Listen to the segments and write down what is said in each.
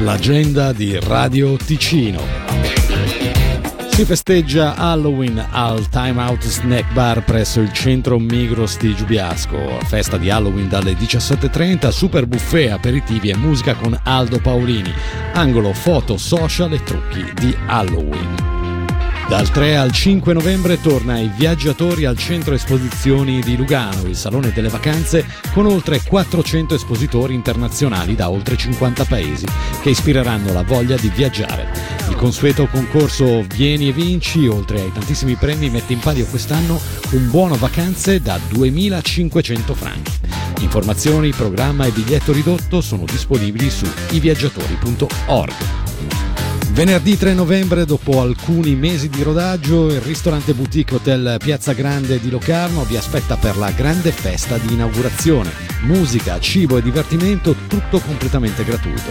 l'agenda di Radio Ticino. Si festeggia Halloween al Time Out Snack Bar presso il centro Migros di Giubiasco. Festa di Halloween dalle 17.30, super buffet, aperitivi e musica con Aldo Paolini. Angolo foto, social e trucchi di Halloween. Dal 3 al 5 novembre torna ai viaggiatori al centro esposizioni di Lugano, il salone delle vacanze, con oltre 400 espositori internazionali da oltre 50 paesi che ispireranno la voglia di viaggiare. Il consueto concorso Vieni e vinci, oltre ai tantissimi premi, mette in palio quest'anno un buono vacanze da 2500 franchi. Informazioni, programma e biglietto ridotto sono disponibili su iviaggiatori.org. Venerdì 3 novembre, dopo alcuni mesi di rodaggio, il ristorante boutique Hotel Piazza Grande di Locarno vi aspetta per la grande festa di inaugurazione. Musica, cibo e divertimento, tutto completamente gratuito.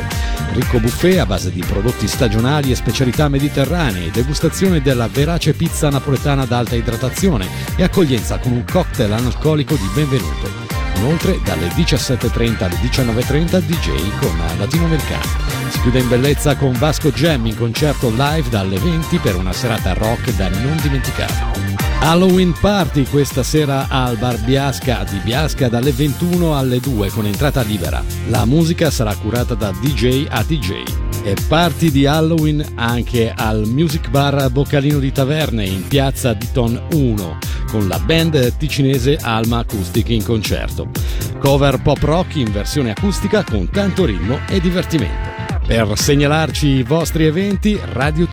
Ricco buffet a base di prodotti stagionali e specialità mediterranee, degustazione della verace pizza napoletana ad alta idratazione e accoglienza con un cocktail analcolico di benvenuto. Inoltre dalle 17.30 alle 19.30 DJ con latinoamericano. Si chiude in bellezza con Vasco Jam in concerto live dalle 20 per una serata rock da non dimenticare. Halloween Party questa sera al Bar Biasca di Biasca dalle 21 alle 2 con entrata libera. La musica sarà curata da DJ a DJ. E party di Halloween anche al Music Bar Boccalino di Taverne in piazza di Ton 1 con la band ticinese Alma Acoustic in concerto. Cover pop rock in versione acustica con tanto ritmo e divertimento. Per segnalarci i vostri eventi, Radio